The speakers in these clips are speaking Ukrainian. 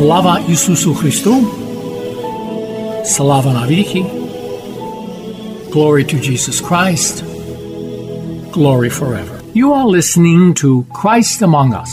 Слава Ісусу Христу! Слава навіки! Glory to Jesus Christ! Glory forever! You are listening to Christ Among Us,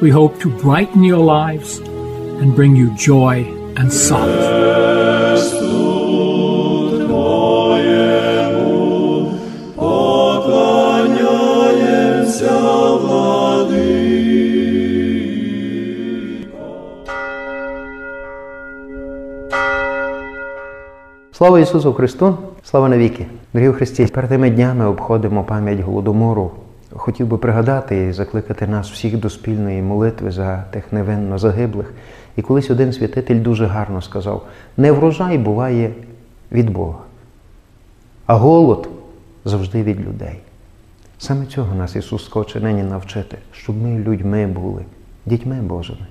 We hope to brighten your lives and bring you joy and solace. Слава Ісусу Христу! Слава навіки! Дорогі Христі! Перед тими днями обходимо пам'ять голодомору. Хотів би пригадати і закликати нас всіх до спільної молитви за тих невинно загиблих. І колись один святитель дуже гарно сказав: не врожай буває від Бога, а голод завжди від людей. Саме цього нас Ісус хоче нині навчити, щоб ми людьми були, дітьми Божими.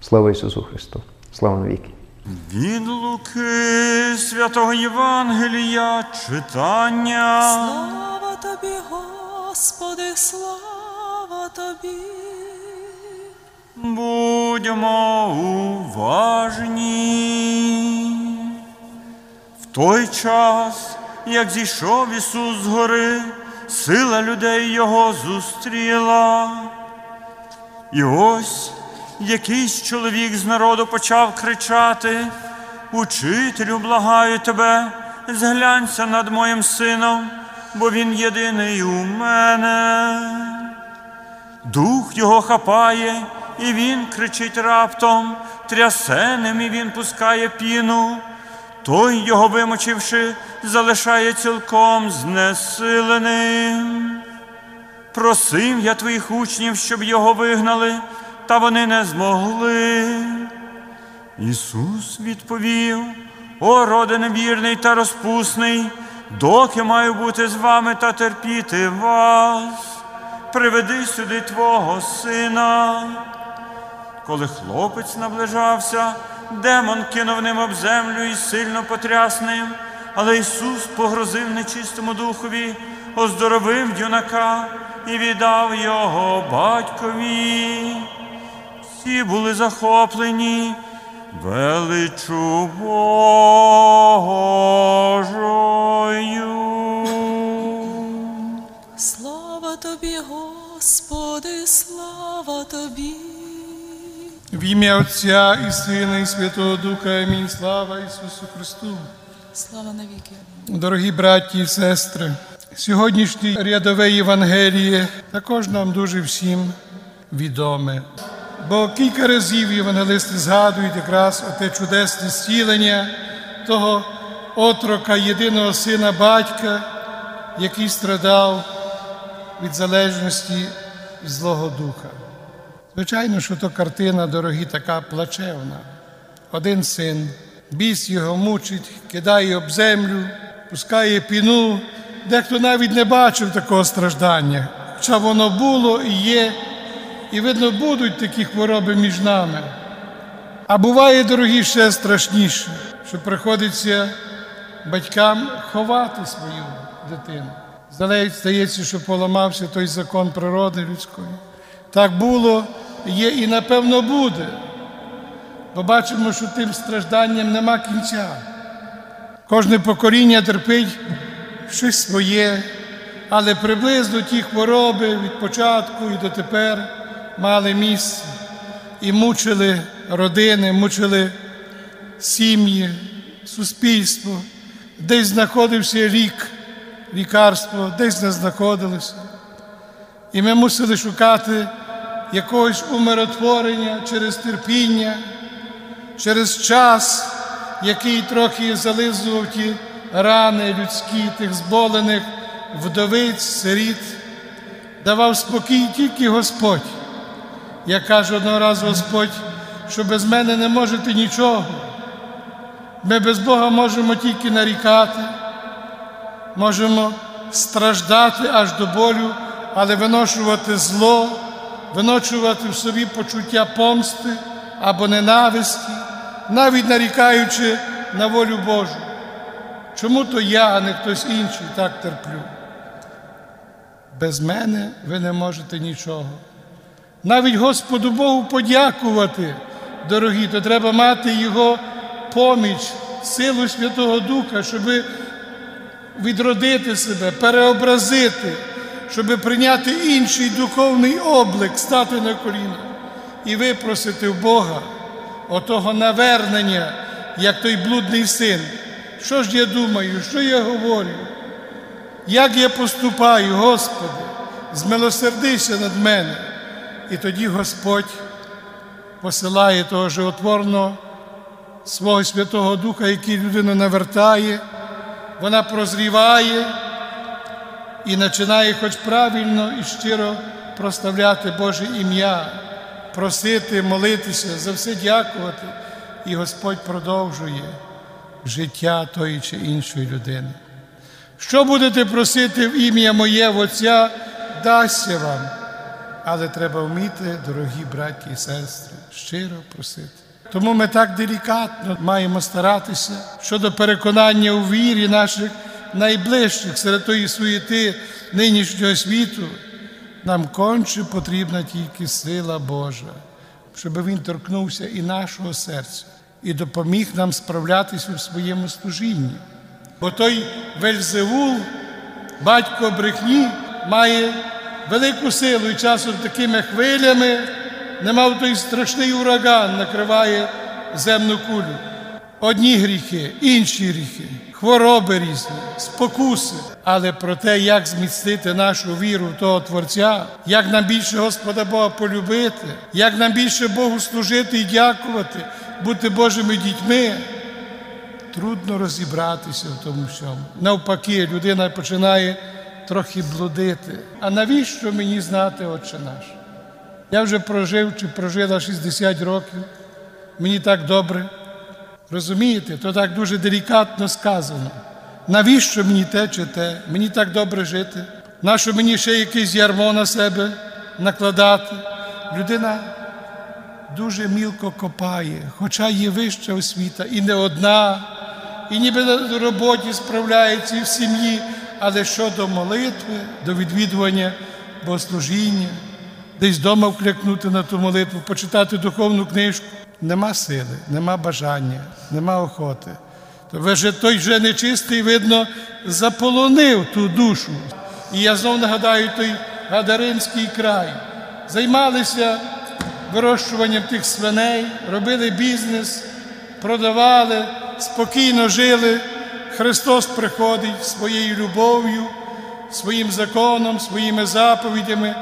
Слава Ісусу Христу! Слава навіки! Від Луки святого Євангелія читання. Слава тобі, Господи, слава тобі. Будьмо уважні. В той час, як зійшов Ісус з гори, сила людей Його зустріла. І ось якийсь чоловік з народу почав кричати: Учителю, благаю тебе, зглянься над моїм сином, бо він єдиний у мене. Дух його хапає, і він кричить раптом, трясе ним, і він пускає піну. Той, його вимочивши, залишає цілком знесиленим. Просив я твоїх учнів, щоб його вигнали, та вони не змогли. Ісус відповів: О, роде невірний та розпусний, доки маю бути з вами та терпіти вас, приведи сюди Твого сина. Коли хлопець наближався, демон кинув ним об землю і сильно потряс ним, але Ісус погрозив нечистому духові, оздоровив юнака і віддав його батькові. Всі були захоплені величу Божою. Господи, слава тобі. В ім'я Отця і Сина, і Святого Духа. Амінь. Слава Ісусу Христу. Слава навіки. Дорогі браті і сестри, сьогоднішнє рядове Євангеліє також нам дуже всім відоме. Бо кілька разів євангелисти згадують якраз оте чудесне зцілення того отрока, єдиного сина батька, який страдав від залежності Злого Духа. Звичайно, що то картина, дорогі, така плачевна. Один син, біс його мучить, кидає об землю, пускає піну. Дехто навіть не бачив такого страждання. Хоча воно було і є, і видно, будуть такі хвороби між нами. А буває, дорогі, ще страшніше, що приходиться батькам ховати свою дитину. Здалець стається, що поламався той закон природи людської. Так було, є і напевно буде. Бо бачимо, що тим стражданням нема кінця. Кожне покоління терпить щось своє, але приблизно ті хвороби від початку і дотепер мали місце і мучили родини, мучили сім'ї, суспільство, десь знаходився лік, лікарство, десь не знаходилося. І ми мусили шукати якогось умиротворення через терпіння, через час, який трохи зализував ті рани людські, тих зболених вдовиць, сиріт, давав спокій тільки Господь. Як каже одного разу Господь, що без мене не можете нічого. Ми без Бога можемо тільки нарікати, можемо страждати аж до болю, але виношувати зло, виношувати в собі почуття помсти або ненависті, навіть нарікаючи на волю Божу. Чому то я, а не хтось інший так терплю? Без мене ви не можете нічого. Навіть Господу Богу подякувати, дорогі, то треба мати Його поміч, силу Святого Духа, щоб відродити себе, переобразити, щоб прийняти інший духовний облик, стати на коліна і випросити в Бога отого навернення, як той блудний син. Що ж я думаю, що я говорю? Як я поступаю, Господи, змилосердися над мене. І тоді Господь посилає того животворного свого Святого Духа, який людину навертає, вона прозріває і починає хоч правильно і щиро проставляти Боже ім'я, просити, молитися, за все дякувати. І Господь продовжує життя тої чи іншої людини. Що будете просити в ім'я моє в Отця, дасться вам. Але треба вміти, дорогі браті і сестри, щиро просити. Тому ми так делікатно маємо старатися щодо переконання у вірі наших найближчих серед тої суєти нинішнього світу. Нам конче потрібна тільки сила Божа, щоб Він торкнувся і нашого серця, і допоміг нам справлятися в своєму служінні. Бо той Вельзевул, батько брехні, має велику силу і часом такими хвилями, немов той страшний ураган накриває земну кулю. Одні гріхи, інші гріхи, хвороби різні, спокуси. Але про те, як зміцнити нашу віру в того Творця, як нам більше Господа Бога полюбити, як нам більше Богу служити і дякувати, бути Божими дітьми. Трудно розібратися в тому всьому. Навпаки, людина починає трохи блудити. А навіщо мені знати, Отче наш? Я вже прожив чи прожила 60 років, мені так добре. Розумієте, то так дуже делікатно сказано. Навіщо мені те чи те? Мені так добре жити? Нащо мені ще якесь ярмо на себе накладати? Людина дуже мілко копає, хоча є вища освіта, і не одна, і ніби на роботі справляється і в сім'ї, але щодо молитви, до відвідування богослужіння, десь вдома вклякнути на ту молитву, почитати духовну книжку, нема сили, нема бажання, нема охоти. То вже той вже нечистий, видно, заполонив ту душу. І я знову нагадаю той Гадаринський край. Займалися вирощуванням тих свиней, робили бізнес, продавали, спокійно жили. Христос приходить своєю любов'ю, своїм законом, своїми заповідями,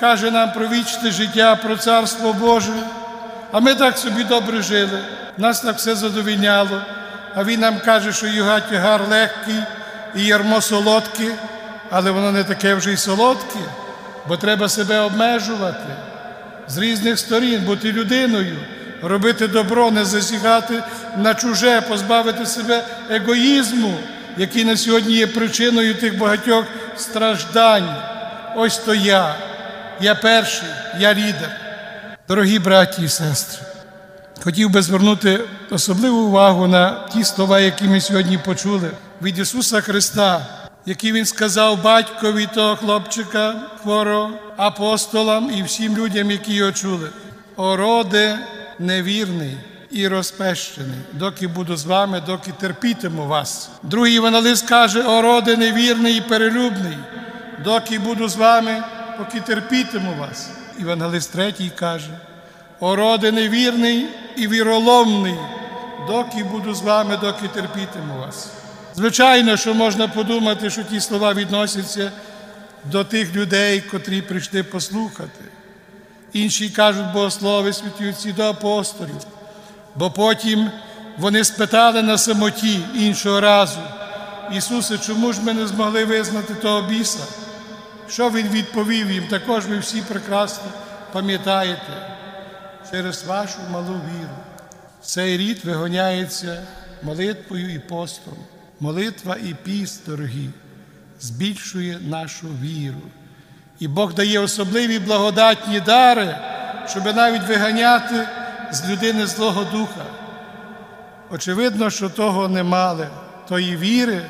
каже нам про вічне життя, про Царство Боже. А ми так собі добре жили, нас так все задовільняло. А Він нам каже, що його тягар легкий і ярмо солодке, але воно не таке вже й солодке, бо треба себе обмежувати з різних сторін, бути людиною, робити добро, не засігати на чуже, позбавити себе егоїзму, який на сьогодні є причиною тих багатьох страждань. Ось то я, я перший, я лідер. Дорогі браті і сестри, хотів би звернути особливу увагу на ті слова, які ми сьогодні почули від Ісуса Христа, які Він сказав батькові того хлопчика хворого, апостолам і всім людям, які його чули. О роде невірний і розпещений, доки буду з вами, доки терпітиму вас. Другий Іваналист каже, о роде невірний і перелюбний, доки буду з вами, поки терпітиму вас. Івангелист третій каже, о роде невірний і віроломний, доки буду з вами, доки терпітиму вас. Звичайно, що можна подумати, що ті слова відносяться до тих людей, котрі прийшли послухати. Інші кажуть, богослови святі отці до апостолів. Бо потім вони спитали на самоті іншого разу, Ісусе, чому ж ми не змогли визнати того біса? Що Він відповів їм? Також ви всі прекрасно пам'ятаєте, через вашу малу віру. Цей рід вигоняється молитвою і постом. Молитва і піст, дорогі, збільшує нашу віру. І Бог дає особливі благодатні дари, щоб навіть виганяти з людини Злого Духа. Очевидно, що того не мали, тої віри,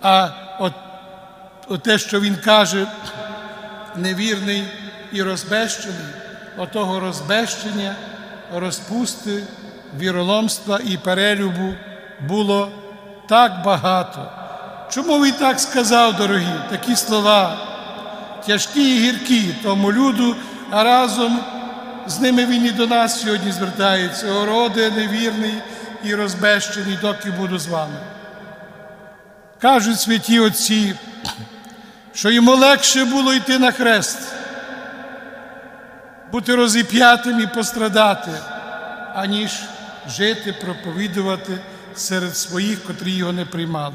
а от, те, що він каже, невірний і розбещений, отого розбещення, розпусти, віроломства і перелюбу було так багато. Чому він так сказав, дорогі, такі слова? Тяжкі і гіркі тому люду, а разом з ними він і до нас сьогодні звертається. Ороде, невірний і розбещений, доки буду з вами. Кажуть святі отці, що йому легше було йти на хрест, бути розіп'ятим і пострадати, аніж жити, проповідувати серед своїх, котрі його не приймали.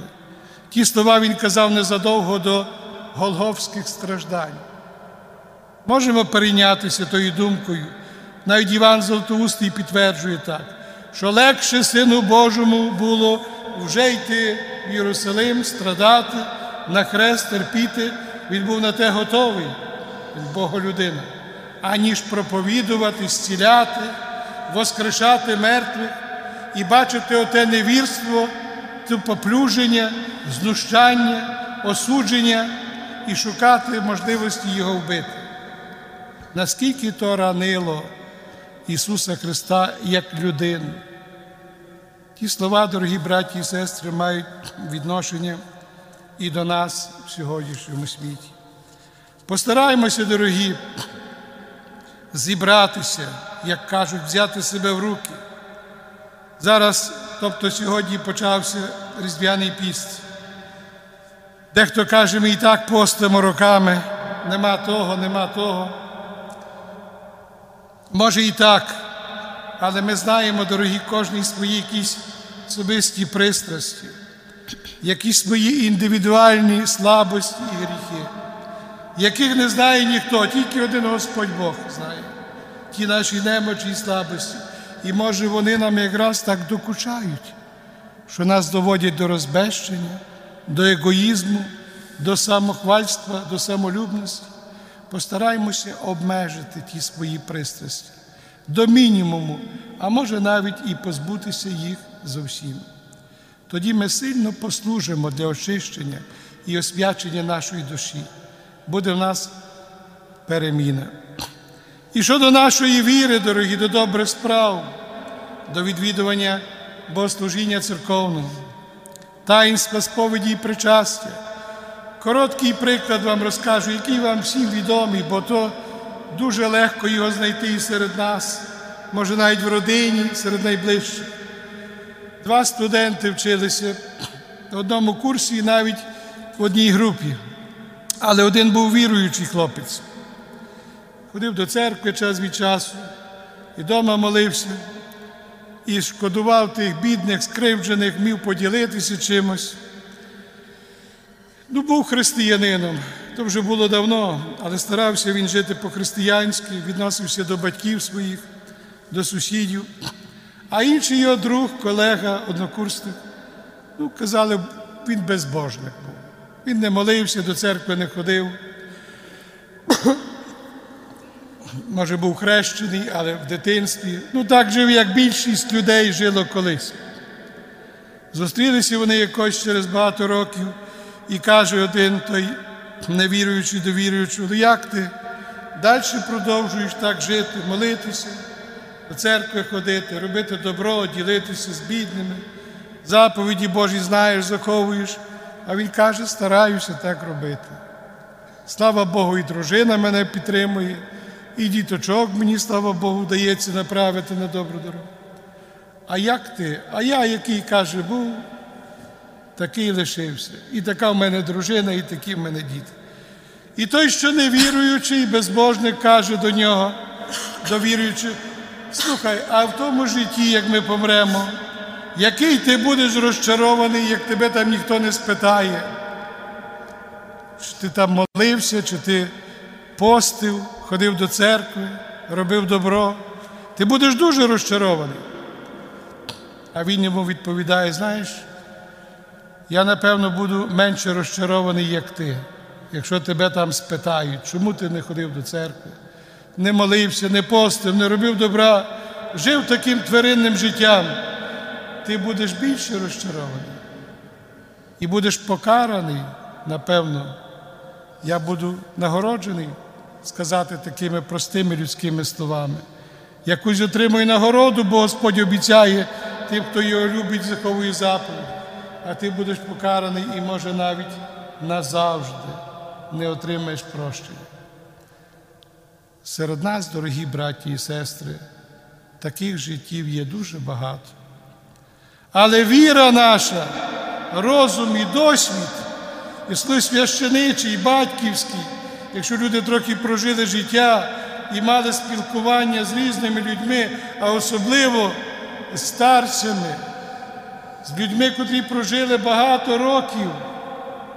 Ті слова він казав незадовго до голговських страждань. Можемо перейнятися тою думкою. Навіть Іван Золотоустий підтверджує так, що легше Сину Божому було вже йти в Єрусалим, страдати, на хрест терпіти. Він був на те готовий, він Боголюдина, аніж проповідувати, зціляти, воскрешати мертвих і бачити оте невірство, це поплюження, знущання, осудження і шукати можливості його вбити. Наскільки то ранило Ісуса Христа як людину? Ті слова, дорогі браті і сестри, мають відношення і до нас в сьогоднішньому світі. Постараємося, дорогі, зібратися, як кажуть, взяти себе в руки. Зараз, тобто сьогодні почався Різдвяний піст. Дехто каже, ми і так постимо роками, нема того, нема того. Може і так, але ми знаємо, дорогі, кожній свої якісь особисті пристрасті, якісь свої індивідуальні слабості і гріхи, яких не знає ніхто, тільки один Господь Бог знає, ті наші немочі і слабості. І може вони нам якраз так докучають, що нас доводять до розбещення, до егоїзму, до самохвальства, до самолюбності. Постараємося обмежити ті свої пристрасті до мінімуму, а може навіть і позбутися їх зовсім. Тоді ми сильно послужимо для очищення і освячення нашої душі. Буде в нас переміна. І щодо нашої віри, дорогі, до добрих справ, до відвідування богослужіння церковного, таїнства сповіді і причастя. Короткий приклад вам розкажу, який вам всім відомий, бо то дуже легко його знайти і серед нас, може навіть в родині, серед найближчих. Два студенти вчилися в одному курсі і навіть в одній групі, але один був віруючий хлопець. Ходив до церкви час від часу, і вдома молився, і шкодував тих бідних, скривджених, міг поділитися чимось. Ну, був християнином, то вже було давно, але старався він жити по-християнськи, відносився до батьків своїх, до сусідів. А інший його друг, колега, однокурсник, ну, казали, він безбожник був. Він не молився, до церкви не ходив. Може, був хрещений, але в дитинстві. Ну, так жив, як більшість людей жило колись. Зустрілися вони якось через багато років і каже один той невіруючий до віруючого, ну як ти далі продовжуєш так жити, молитися, до церкви ходити, робити добро, ділитися з бідними, заповіді Божі знаєш, заховуєш. А він каже, стараюся так робити. Слава Богу, і дружина мене підтримує, і діточок мені, слава Богу, вдається направити на добру дорогу. А як ти? А я, який каже, був, такий лишився. І така в мене дружина, і такі в мене діти. І той, що невіруючий, безбожник, каже до нього, до віруючого, Слухай, а в тому житті, як ми помремо, який ти будеш розчарований, як тебе там ніхто не спитає? Чи ти там молився, чи ти постив, ходив до церкви, робив добро? Ти будеш дуже розчарований. А він йому відповідає: знаєш, я напевно буду менше розчарований, як ти, якщо тебе там спитають, чому ти не ходив до церкви, не молився, не постив, не робив добра, жив таким тваринним життям, ти будеш більше розчарований. І будеш покараний, напевно, я буду нагороджений сказати такими простими людськими словами. Якусь отримує нагороду, бо Господь обіцяє тим, хто його любить, заховує заповідь, а ти будеш покараний і, може, навіть назавжди не отримаєш прощення. Серед нас, дорогі браті і сестри, таких життів є дуже багато. Але віра наша, розум і досвід, і слой священичий, і батьківський, якщо люди трохи прожили життя і мали спілкування з різними людьми, а особливо з старцями, з людьми, котрі прожили багато років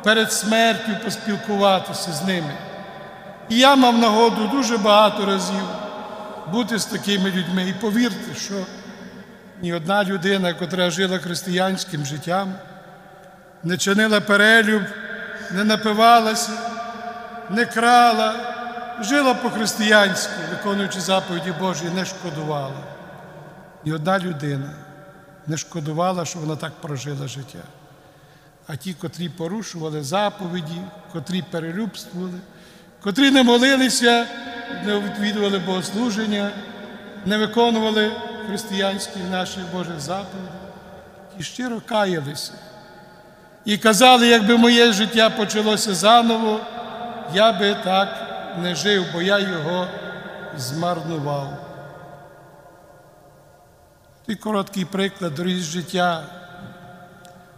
перед смертю поспілкуватися з ними. І я мав нагоду дуже багато разів бути з такими людьми. І повірте, що ні одна людина, яка жила християнським життям, не чинила перелюб, не напивалася, не крала, жила по-християнськи, виконуючи заповіді Божі, не шкодувала. Ні одна людина не шкодувала, що вона так прожила життя. А ті, котрі порушували заповіді, котрі перелюбствували, котрі не молилися, не відвідували богослуження, не виконували християнських наших Божих заповідей, ті щиро каялися. І казали, якби моє життя почалося заново, я би так не жив, бо я його змарнував. І короткий приклад дорогі життя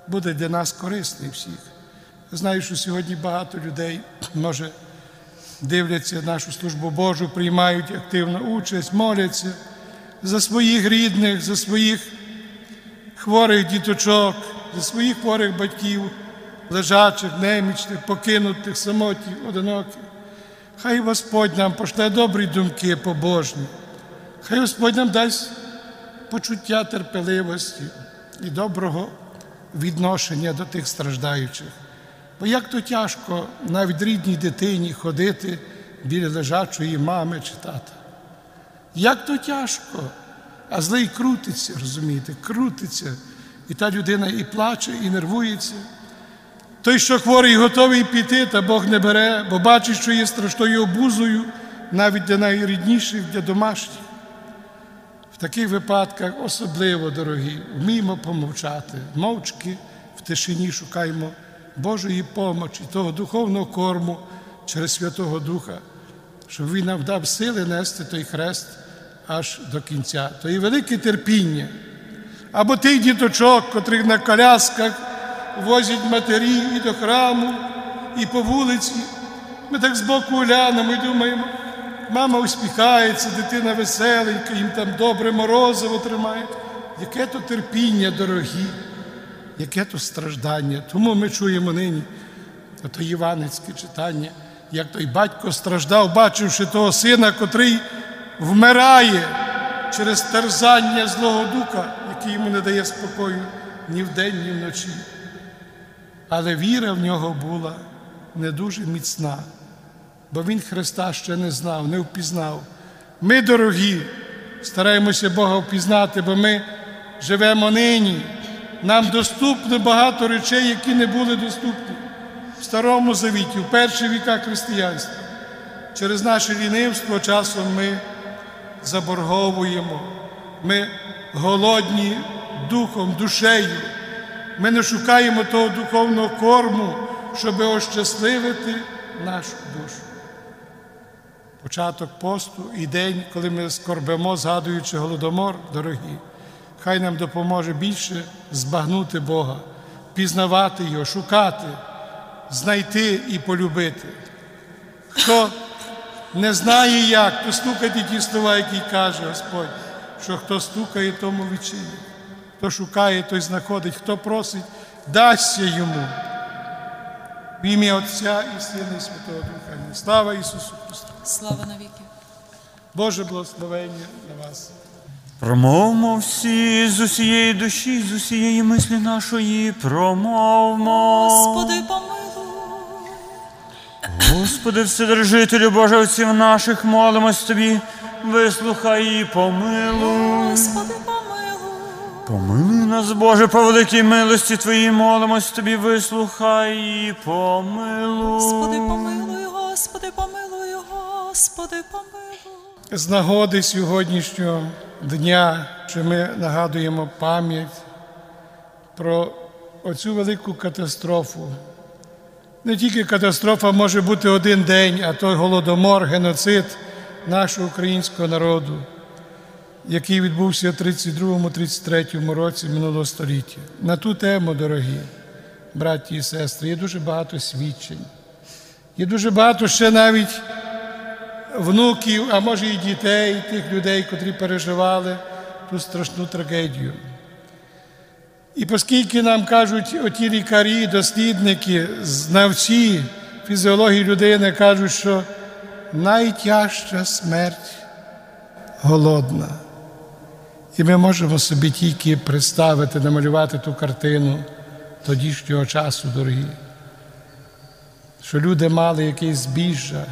буде для нас корисний всіх. Знаю, що сьогодні багато людей, може, дивляться нашу службу Божу, приймають активну участь, моляться за своїх рідних, за своїх хворих діточок, за своїх хворих батьків, лежачих, немічних, покинутих, самотніх, одиноких. Хай Господь нам пошле добрі думки побожні. Хай Господь нам дасть почуття терпеливості і доброго відношення до тих страждаючих. Бо як то тяжко навіть рідній дитині ходити біля лежачої мами чи тата. Як то тяжко, а злий крутиться, розумієте, крутиться. І та людина і плаче, і нервується. Той, що хворий, готовий піти, та Бог не бере, бо бачить, що є страшною обузою навіть для найрідніших, для домашніх. В таких випадках особливо, дорогі, вміємо помовчати, мовчки в тишині шукаємо Божої помочі, того духовного корму через Святого Духа, щоб Він нам дав сили нести той хрест аж до кінця. То і велике терпіння. Або тих діточок, котрих на колясках возять матері і до храму, і по вулиці. Ми так збоку глянемо і думаємо, мама усміхається, дитина веселенька, їм там добре морозиво тримають. Яке то терпіння, дорогі, яке то страждання. Тому ми чуємо нині ото Іванецьке читання, як той батько страждав, бачивши того сина, котрий вмирає через терзання Злого Духа, який йому не дає спокою ні вдень, ні вночі. Але віра в нього була не дуже міцна, бо він Христа ще не знав, не впізнав. Ми, дорогі, стараємося Бога впізнати, бо ми живемо нині. Нам доступно багато речей, які не були доступні в Старому Завіті, в перші віка християнства. Через наше лінивство часом ми заборговуємо, ми голодні духом, душею. Ми не шукаємо того духовного корму, щоб ощасливити нашу душу. Початок посту і день, коли ми скорбимо, згадуючи голодомор, дорогі, хай нам допоможе більше збагнути Бога, пізнавати Його, шукати, знайти і полюбити. Хто не знає як, то слухайте ті слова, які каже Господь. що хто стукає, тому відчинить. Хто шукає, той знаходить, хто просить, дасться йому. В ім'я Отця і Сина, і Святого Духа. Слава Ісусу Христу! Слава навіки. Боже благословення на вас. Промовмо всі з усієї душі, з усієї мислі нашої, промовмо. Господи, помилуй. Господи, Вседержителю Боже отців наших, молимось Тобі, вислухай і помилуй. Господи, помилуй. Помилуй нас, Боже, по великій милості Твоїй, молимось Тобі, вислухай і помилуй. Господи, помилуй, Господи, помилуй, Господи, помилуй. З нагоди сьогоднішнього дня, що ми нагадуємо пам'ять про оцю велику катастрофу. Не тільки катастрофа може бути один день, а той голодомор, геноцид нашого українського народу, який відбувся в 32-33 році минулого століття. На ту тему, дорогі браті і сестри, є дуже багато свідчень. Є дуже багато ще навіть внуків, а може і дітей, тих людей, котрі переживали ту страшну трагедію. І оскільки нам кажуть оті лікарі, дослідники, знавці фізіології людини кажуть, що найтяжча смерть голодна. І ми можемо собі тільки представити, намалювати ту картину тодішнього часу, дорогі, що люди мали якесь збіжжя,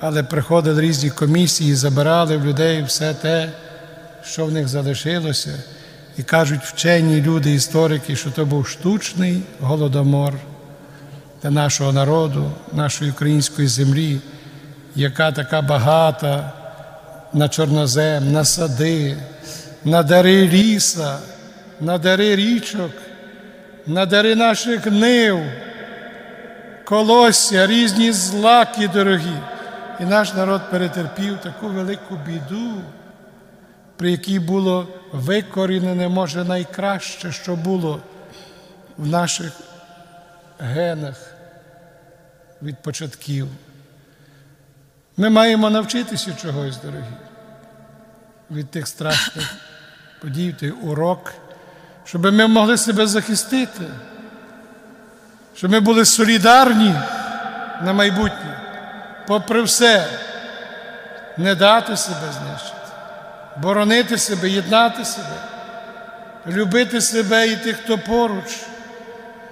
але приходили різні комісії, забирали в людей все те, що в них залишилося, і кажуть вчені люди, історики, що то був штучний голодомор для нашого народу, нашої української землі, яка така багата на чорнозем, на сади, на дари ліса, на дари річок, на дари наших нив, колосся, різні злаки дорогі. І наш народ перетерпів таку велику біду, при якій було викорінене, може, найкраще, що було в наших генах від початків. Ми маємо навчитися чогось, дорогі, від тих страшних подій, той урок, щоб ми могли себе захистити, щоб ми були солідарні на майбутнє попри все, не дати себе знищити, боронити себе, єднати себе, любити себе і тих, хто поруч,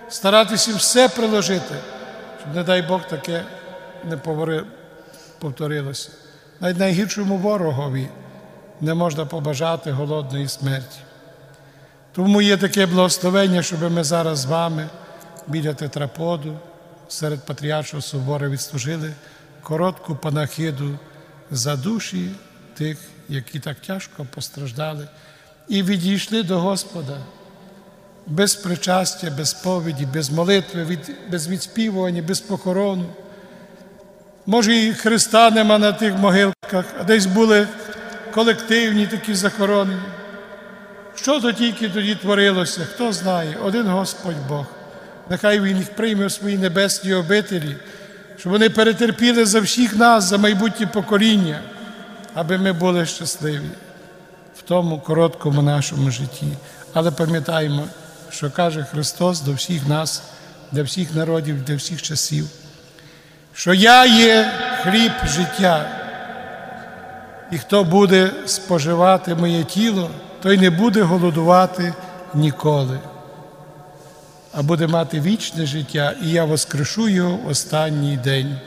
старатися все приложити, щоб, не дай Бог, таке не повторилося. Навіть найгіршому ворогові не можна побажати голодної смерті. Тому є таке благословення, щоб ми зараз з вами біля тетраподу серед Патріаршого собору відслужили коротку панахиду за душі тих, які так тяжко постраждали, і відійшли до Господа без причастя, без повіді, без молитви, без відспівування, без похорону. Може, і Христа нема на тих могилках, а десь були колективні такі захоронені. Що то тільки тоді творилося, хто знає, один Господь Бог. Нехай Він їх прийме в свої небесні обителі щоб вони перетерпіли за всіх нас, за майбутнє покоління, аби ми були щасливі в тому короткому нашому житті. Але пам'ятаємо, що каже Христос до всіх нас, для всіх народів, для всіх часів, що я є хліб життя, і хто буде споживати моє тіло, той не буде голодувати ніколи а буде мати вічне життя, і я воскрешу його в останній день.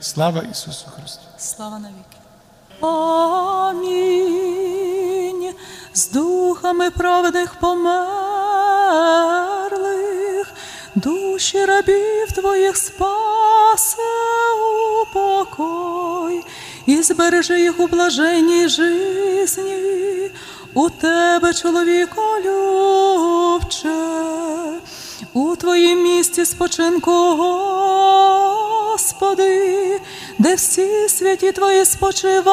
Слава Ісусу Христу! Слава навіки. Амінь. З духами праведних померлих, душі рабів твоїх спасе у покой і збережи їх у блаженній житті, у тебе, чоловіко любче у Твоїм місці спочинку, Господи, де всі святі Твої спочивають,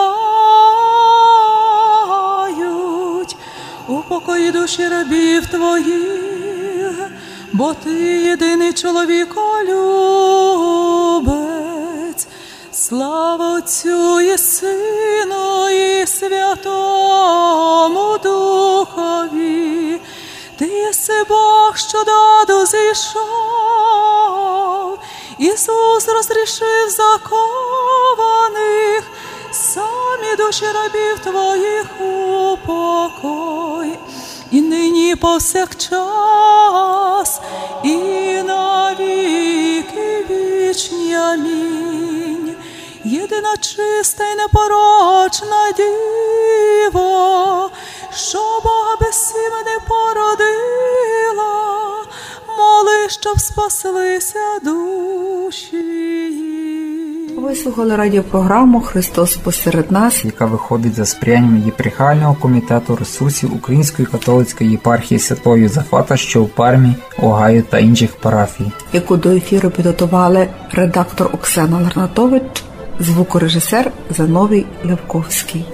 у покої душі рабів Твоїх, бо Ти єдиний чоловіколюбець, Слава Отцю і Сину, і Святому ти Бог, що даду зійшов, Ісус розрішив закованих, самі душі рабів твоїх упокой, і нині повсякчас, і на віки вічні. Амінь. Єдина чиста й непорочна діво, що Бога без сімени породила, моли, щоб спаслися душі. Ви слухали радіопрограму Христос посеред нас. яка виходить за сприянням єпархіального комітету ресурсів Української католицької єпархії Святого Юзафата, що в Пармі, Огайо та інших парафій. яку до ефіру підготували редактор Оксана Ларнатович, звукорежисер Зановій Левковський.